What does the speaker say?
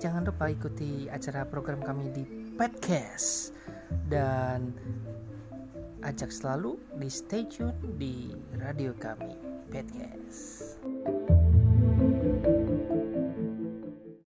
jangan lupa ikuti acara program kami di podcast dan ajak selalu di stay tune di radio kami podcast.